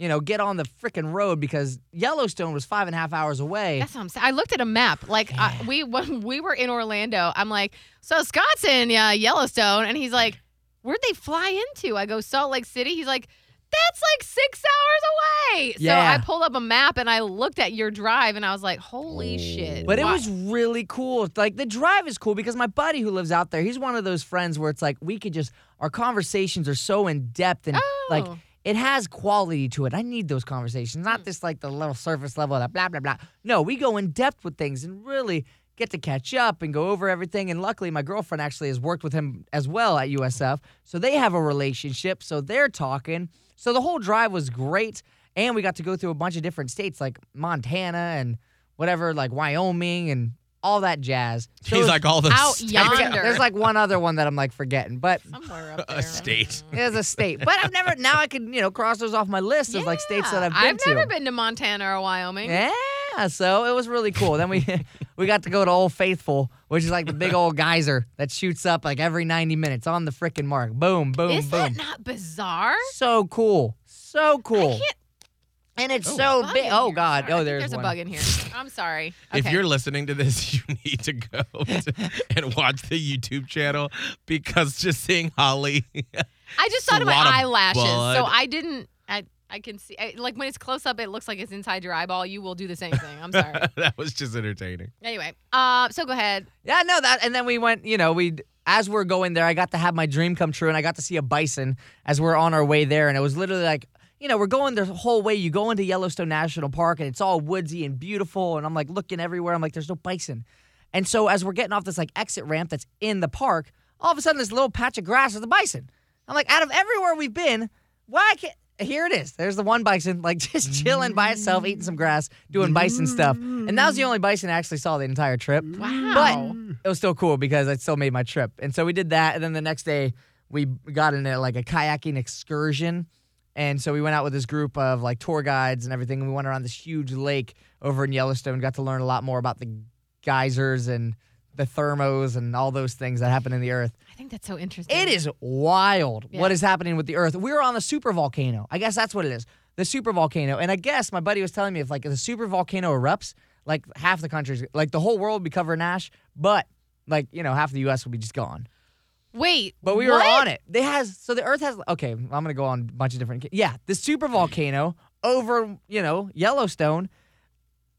You know, get on the freaking road because Yellowstone was five and a half hours away. That's what I'm saying. I looked at a map. Like I, we when we were in Orlando, I'm like, so Scott's in uh, Yellowstone, and he's like, where'd they fly into? I go Salt Lake City. He's like, that's like six hours away. So I pulled up a map and I looked at your drive, and I was like, holy shit. But it was really cool. Like the drive is cool because my buddy who lives out there, he's one of those friends where it's like we could just our conversations are so in depth and like Oh. It has quality to it. I need those conversations, not hmm. just like the little surface level of blah blah blah. No, we go in depth with things and really get to catch up and go over everything. And luckily, my girlfriend actually has worked with him as well at USF, so they have a relationship. So they're talking. So the whole drive was great, and we got to go through a bunch of different states like Montana and whatever, like Wyoming and all that jazz. So He's like all the Out states- yonder. there's like one other one that I'm like forgetting, but Somewhere up there. a state. there's a state. But I've never now I can you know cross those off my list of like states that I've been to. I've never been to Montana or Wyoming. Yeah, so it was really cool. Then we we got to go to Old Faithful, which is like the big old geyser that shoots up like every 90 minutes on the freaking mark. Boom, boom, boom. Is boom. that not bizarre? so cool, so cool. can't- And it's Oh. so big. Oh here. God. Sorry, Oh, there's, there's one. a bug in here. I'm sorry. If you're listening to this, you need to go to, and watch the YouTube channel because just seeing Holly. I just thought of a my lot of eyelashes, so. I didn't. I I can see I, like when it's close up, it looks like it's inside your eyeball. You will do the same thing. I'm sorry. that was just entertaining. anyway, uh, so go ahead. Yeah, no, that. And then we went. You know, we as we're going there, I got to have my dream come true, and I got to see a bison as we're on our way there, and it was literally like. You know, we're going the whole way. You go into Yellowstone National Park and it's all woodsy and beautiful. And I'm like looking everywhere. I'm like, there's no bison. And so as we're getting off this like exit ramp that's in the park, all of a sudden this little patch of grass is a bison. I'm like, out of everywhere we've been, why can't here it is. There's the one bison, like just chilling by itself, eating some grass, doing bison stuff. And that was the only bison I actually saw the entire trip. Wow. But it was still cool because I still made my trip. And so we did that. And then the next day, we got into like a kayaking excursion. And so we went out with this group of like tour guides and everything. And we went around this huge lake over in Yellowstone, got to learn a lot more about the geysers and the thermos and all those things that happen in the earth. I think that's so interesting. It is wild Yeah. what is happening with the earth. We were on the super volcano. I guess that's what it is. The super volcano. And I guess my buddy was telling me if like the super volcano erupts, like half the country's like the whole world would be covered in ash, but like, you know, half the US would be just gone. Wait, But we what? were on it. They has so the earth has okay, I'm gonna go on a bunch of different yeah, the super volcano over, you know, Yellowstone.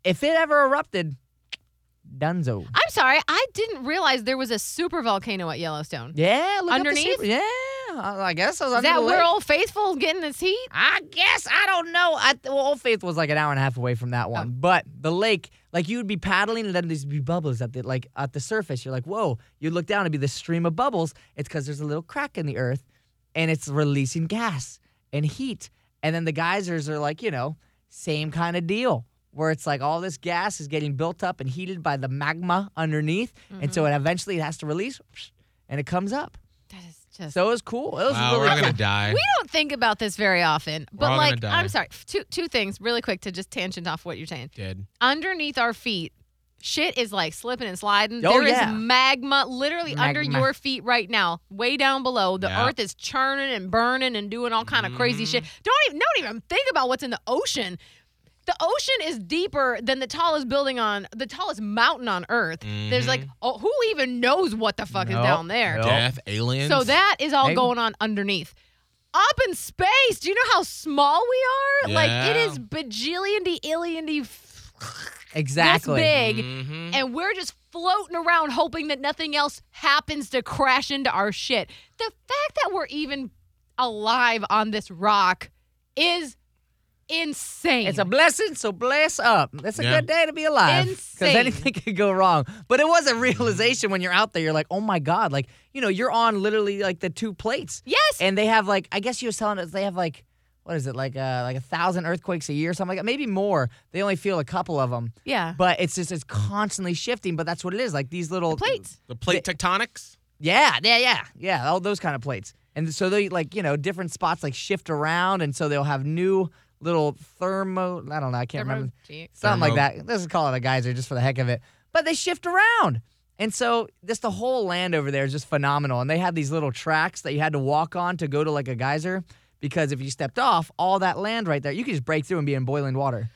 If it ever erupted, dunzo. I'm sorry, I didn't realize there was a super volcano at Yellowstone. Yeah, look up the Underneath? super- yeah, I guess I was Is that where. Old Faithful getting its heat? I guess I don't know. I, well, Old Faith was like an hour and a half away from that one, Oh. but the lake, like you would be paddling and then there'd be bubbles at the like at the surface. You're like, whoa! You look down and be this stream of bubbles. It's because there's a little crack in the earth, and it's releasing gas and heat. And then the geysers are like, you know, same kind of deal. Where it's like all this gas is getting built up and heated by the magma underneath, and so mm-hmm. it eventually it has to release, and it comes up. That is just. So it was cool. It was Wow, really we're cool. gonna die. we don't think about this very often, but all like, die. I'm sorry. Two two things, really quick, to just tangent off what you're saying. Dead. Underneath our feet, shit is like slipping and sliding. Oh, There is yeah. magma literally under your feet right now, way down below. The Yeah. earth is churning and burning and doing all kind of crazy shit. Mm-hmm. Don't even don't even think about what's in the ocean. The ocean is deeper than the tallest building on the tallest mountain on earth. There's like, oh, who even knows what the fuck Nope. is down there? Nope. Death, aliens. So that is all Maybe. going on underneath. Up in space, do you know how small we are? Like it is Yeah. bajillion de illion de exactly. this big, Mhm. and we're just floating around hoping that nothing else happens to crash into our shit. The fact that we're even alive on this rock is insane. It's a blessing, so bless up. It's a Yeah. good day to be alive. Insane. anything could go wrong. But it was a realization when you're out there. You're like, oh my God. Like, you know, you're on literally like the two plates. yes. And they have like, I guess you was telling us they have like, what is it, like uh, like a thousand earthquakes a year, or something like that. Maybe more. They only feel a couple of them. yeah. But it's just, it's constantly shifting. But that's what it is. Like these little Plates. the plate tectonics. Yeah, yeah, yeah, yeah. All those kind of plates. And so they like, you know, different spots like shift around. And so they'll have new little thermo, I don't know, I can't remember. Thermo- Something like that. Let's just call it a geyser just for the heck of it. But they shift around. And so just the whole land over there is just phenomenal. And they had these little tracks that you had to walk on to go to like a geyser. Because if you stepped off, all that land right there, you could just break through and be in boiling water.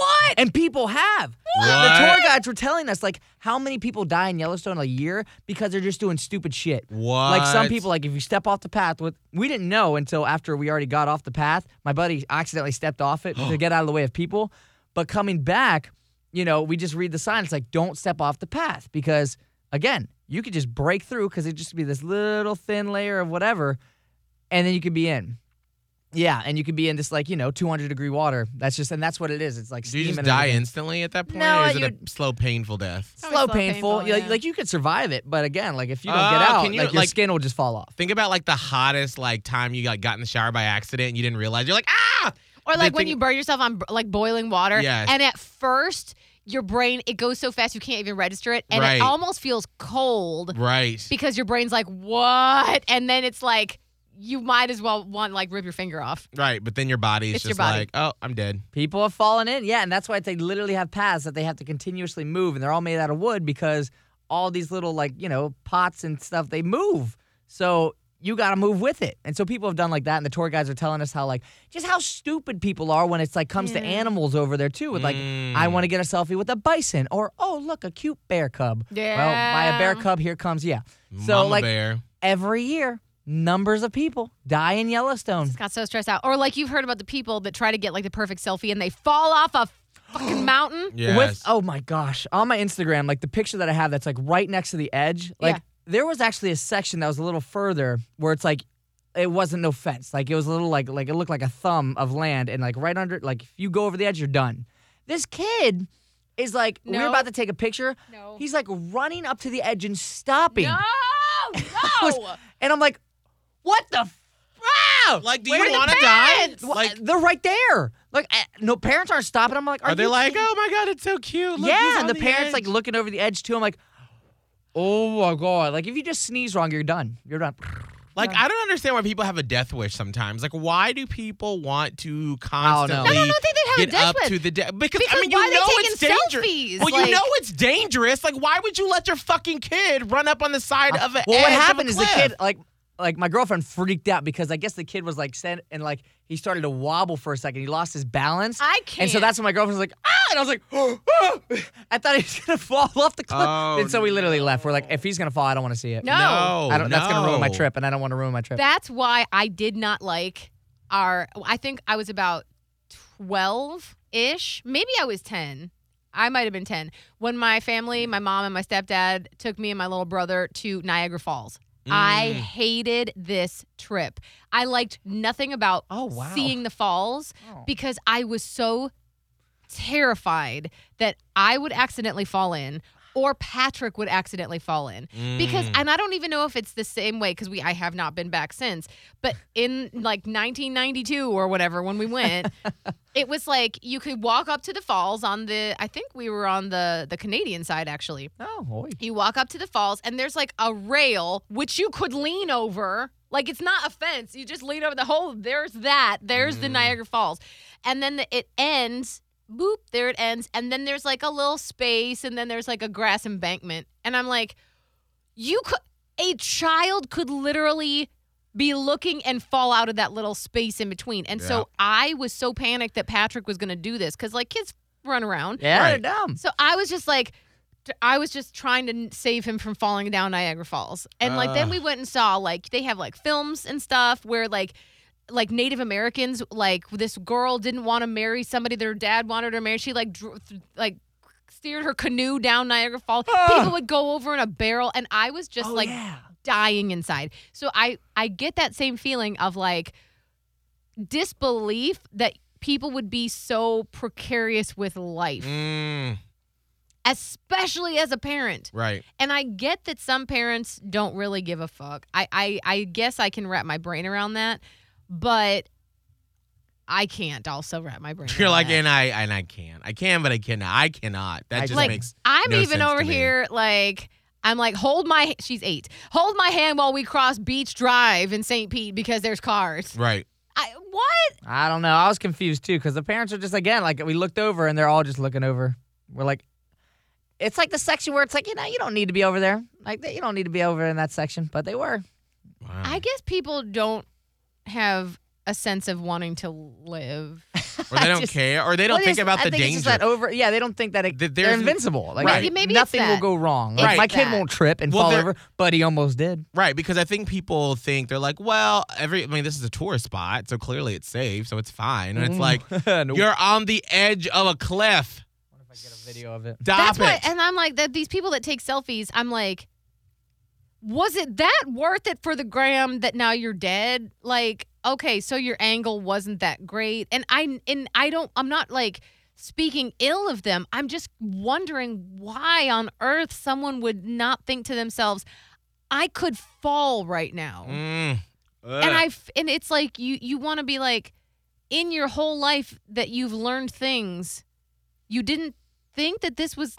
What? And people have. The tour guides were telling us like how many people die in Yellowstone a year because they're just doing stupid shit. What? Like some people, like if you step off the path, with we didn't know until after we already got off the path. My buddy accidentally stepped off it to get out of the way of people. But coming back, you know, we just read the sign. It's like don't step off the path because again, you could just break through because it just be this little thin layer of whatever, and then you could be in. Yeah, and you could be in this like you know 200 degree water. That's just and that's what it is. It's like Do you just die instantly at that point? No, or is it you- a slow, painful death? Slow, slow, painful. painful, Like, yeah. like you could survive it, but again, like if you don't Oh, get out, can you, like your like- skin will just fall off. Think about like the hottest like time you like got in the shower by accident and you didn't realize. You're like, ah! Or The like when thing- you burn yourself on like boiling water. Yes. And at first your brain it goes so fast you can't even register it, and Right. it almost feels cold Right. because your brain's like, what? And then it's like you might as well want like rip your finger off. Right. But then your body's It's your just body. like, oh, I'm dead. People have fallen in, yeah, and that's why they literally have paths that they have to continuously move, and they're all made out of wood because all these little like you know pots and stuff they move. So you got to move with it, and so people have done like that, and the tour guides are telling us how like just how stupid people are when it's like comes to animals over there too. With like, I Mm. want to get a selfie with a bison, or oh look a cute bear cub. Yeah. Well, by a bear cub, here comes yeah. So Mama like bear. every year, numbers of people die in Yellowstone. Got so stressed out. Or like you've heard about the people that try to get like the perfect selfie and they fall off a fucking mountain. Yes. With oh my gosh, on my Instagram, like the picture that I have that's like right next to the edge, like Yeah. there was actually a section that was a little further where it's like it wasn't no fence. Like it was a little like like it looked like a thumb of land and like right under like if you go over the edge, you're done. This kid is like we're about to take a picture. No. He's like running up to the edge and stopping. No, no. And I'm like, what the f- wow? Like, do Where you want to die? Well, Like, they're right there. Like, eh, no parents aren't stopping. I'm like, are, are they you like, kidding? oh my god, it's so cute? Look, he's yeah, on and the, parents edge." like looking over the edge too. I'm like, oh my god! Like if you just sneeze wrong, you're done. You're done. Like I don't understand why people have a death wish sometimes. Like why do people want to constantly No, no, no, they have a get death up wish. to the death? Because, I mean, why you are they know taking it's dangerous. selfies? Well, Like- you know it's dangerous. Like why would you let your fucking kid run up on the side of an well, edge what of a happened is the cliff? kid like. Like my girlfriend freaked out because I guess the kid was like sent and like he started to wobble for a second. He lost his balance. I can't. And so that's when my girlfriend was like, ah, and I was like, oh, I thought he was gonna fall off the cliff. Oh, and so we literally left. We're like, if he's gonna fall, I don't want to see it. No. No, I don't, that's gonna ruin my trip, and I don't want to ruin my trip. That's why I did not like our. I think I was about twelve ish. Maybe I was ten. I might have been ten when my family, my mom and my stepdad, took me and my little brother to Niagara Falls. I Mm. hated this trip. I liked nothing about Oh, wow. seeing the falls Oh. because I was so terrified that I would accidentally fall in or Patrick would accidentally fall in. Because Mm. and I don't even know if it's the same way cuz we I have not been back since, but in like 1992 or whatever when we went, it was like you could walk up to the falls on the I think we were on the the Canadian side actually. oh, boy. You walk up to the falls and there's like a rail which you could lean over. Like it's not a fence. You just lean over the whole there's that. There's the Niagara Falls. And then the, it ends. Boop, there it ends. And then there's like a little space and then there's like a grass embankment. And I'm like, you could a child could literally be looking and fall out of that little space in between. And Yeah. so I was so panicked that Patrick was going to do this cuz like kids run around. Yeah, Right. they're dumb. So I was just like, I was just trying to save him from falling down Niagara Falls. And like then we went and saw like they have like films and stuff where like like Native Americans like this girl didn't want to marry somebody their dad wanted her to marry. She like dr- th- like steered her canoe down Niagara Falls. People would go over in a barrel and I was just Oh, like yeah. dying inside. So I I get that same feeling of like disbelief that people would be so precarious with life Mm, especially as a parent. right. And I get that some parents don't really give a fuck. I, I, I guess I can wrap my brain around that, but I can't also wrap my brain You're around like, that. and I and I can. I can, but I cannot. I cannot. That I just like- makes I'm no even sense over to me. here like I'm like hold my she's 8. Hold my hand while we cross Beach Drive in St. Pete because there's cars. Right. I what? I don't know. I was confused too because the parents are just again like we looked over and they're all just looking over. We're like, it's like the section where it's like you know you don't need to be over there. Like you don't need to be over in that section, but they were. Wow. I guess people don't have a sense of wanting to live. or they don't just- care, or they don't Well, think it's- about I the think It's just that over. Yeah, they don't think that it, That they're invincible. Like Right. Maybe- maybe nothing will go wrong. Like Right. my kid that. won't trip and Well, fall over, but he almost did. Right, because I think people think they're like, well, every I mean, this is a tourist spot, so clearly it's safe, so it's fine. And it's mm. like Nope. you're on the edge of a cliff. What if I get a video of it? Stop That's it. why, and I'm like that. These people that take selfies, I'm like, was it that worth it for the gram that now you're dead? Like, okay, so your angle wasn't that great, and I and I don't. I'm not like speaking ill of them. I'm just wondering why on earth someone would not think to themselves, I could fall right now. Mm. and. I and it's like you you want to be like in your whole life that you've learned things you didn't think that this was.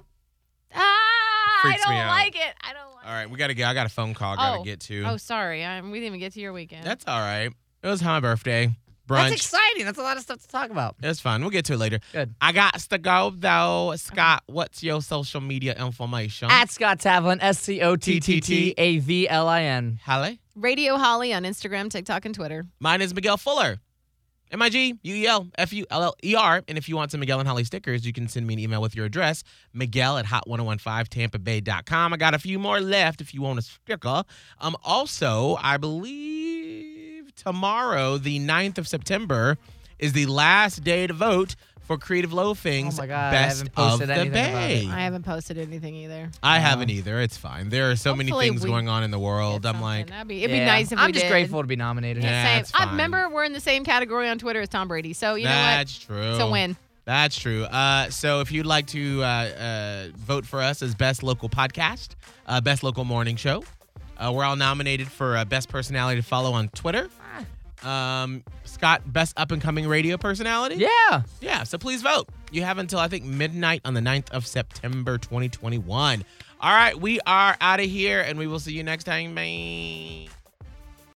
Ah, Freaks me don't like it. I don't like. It. All right, we gotta go. I got a phone call. I gotta Oh. get to. Oh, sorry. I, we didn't even get to your weekend. That's all right. It was my birthday brunch. That's exciting. That's a lot of stuff to talk about. It's fun. We'll get to it later. Good. I got to go though. Scott, what's your social media information? At Scott Tavlin, S C O T T T A V L I N. Holly. Radio Holly on Instagram, TikTok, and Twitter. Mine is Miguel Fuller. M I G U E L F U L L E R. And if you want some Miguel and Holly stickers, you can send me an email with your address, Miguel at hot1015tampabay.com. I got a few more left if you want a sticker. Um, also, I believe tomorrow, the 9th of September, is the last day to vote for Creative Loafing's Oh my God, I Best haven't of posted the anything Bay. I haven't posted anything either. I haven't either. It's fine. There are so many things we going on in the world. I'm like, That'd be, it'd be nice if I'm we just did. grateful to be nominated. Yeah, Same. I remember we're in the same category on Twitter as Tom Brady. So you know that's true. what? It's a win. That's true. Uh, so if you'd like to uh, uh, vote for us as best local podcast, uh, best local morning show, uh, we're all nominated for uh, best personality to follow on Twitter. Um, Scott, best up and coming radio personality. Yeah. Yeah. So please vote. You have until I think midnight on the 9th of September, 2021. All right, we are out of here, and we will see you next time. Bye.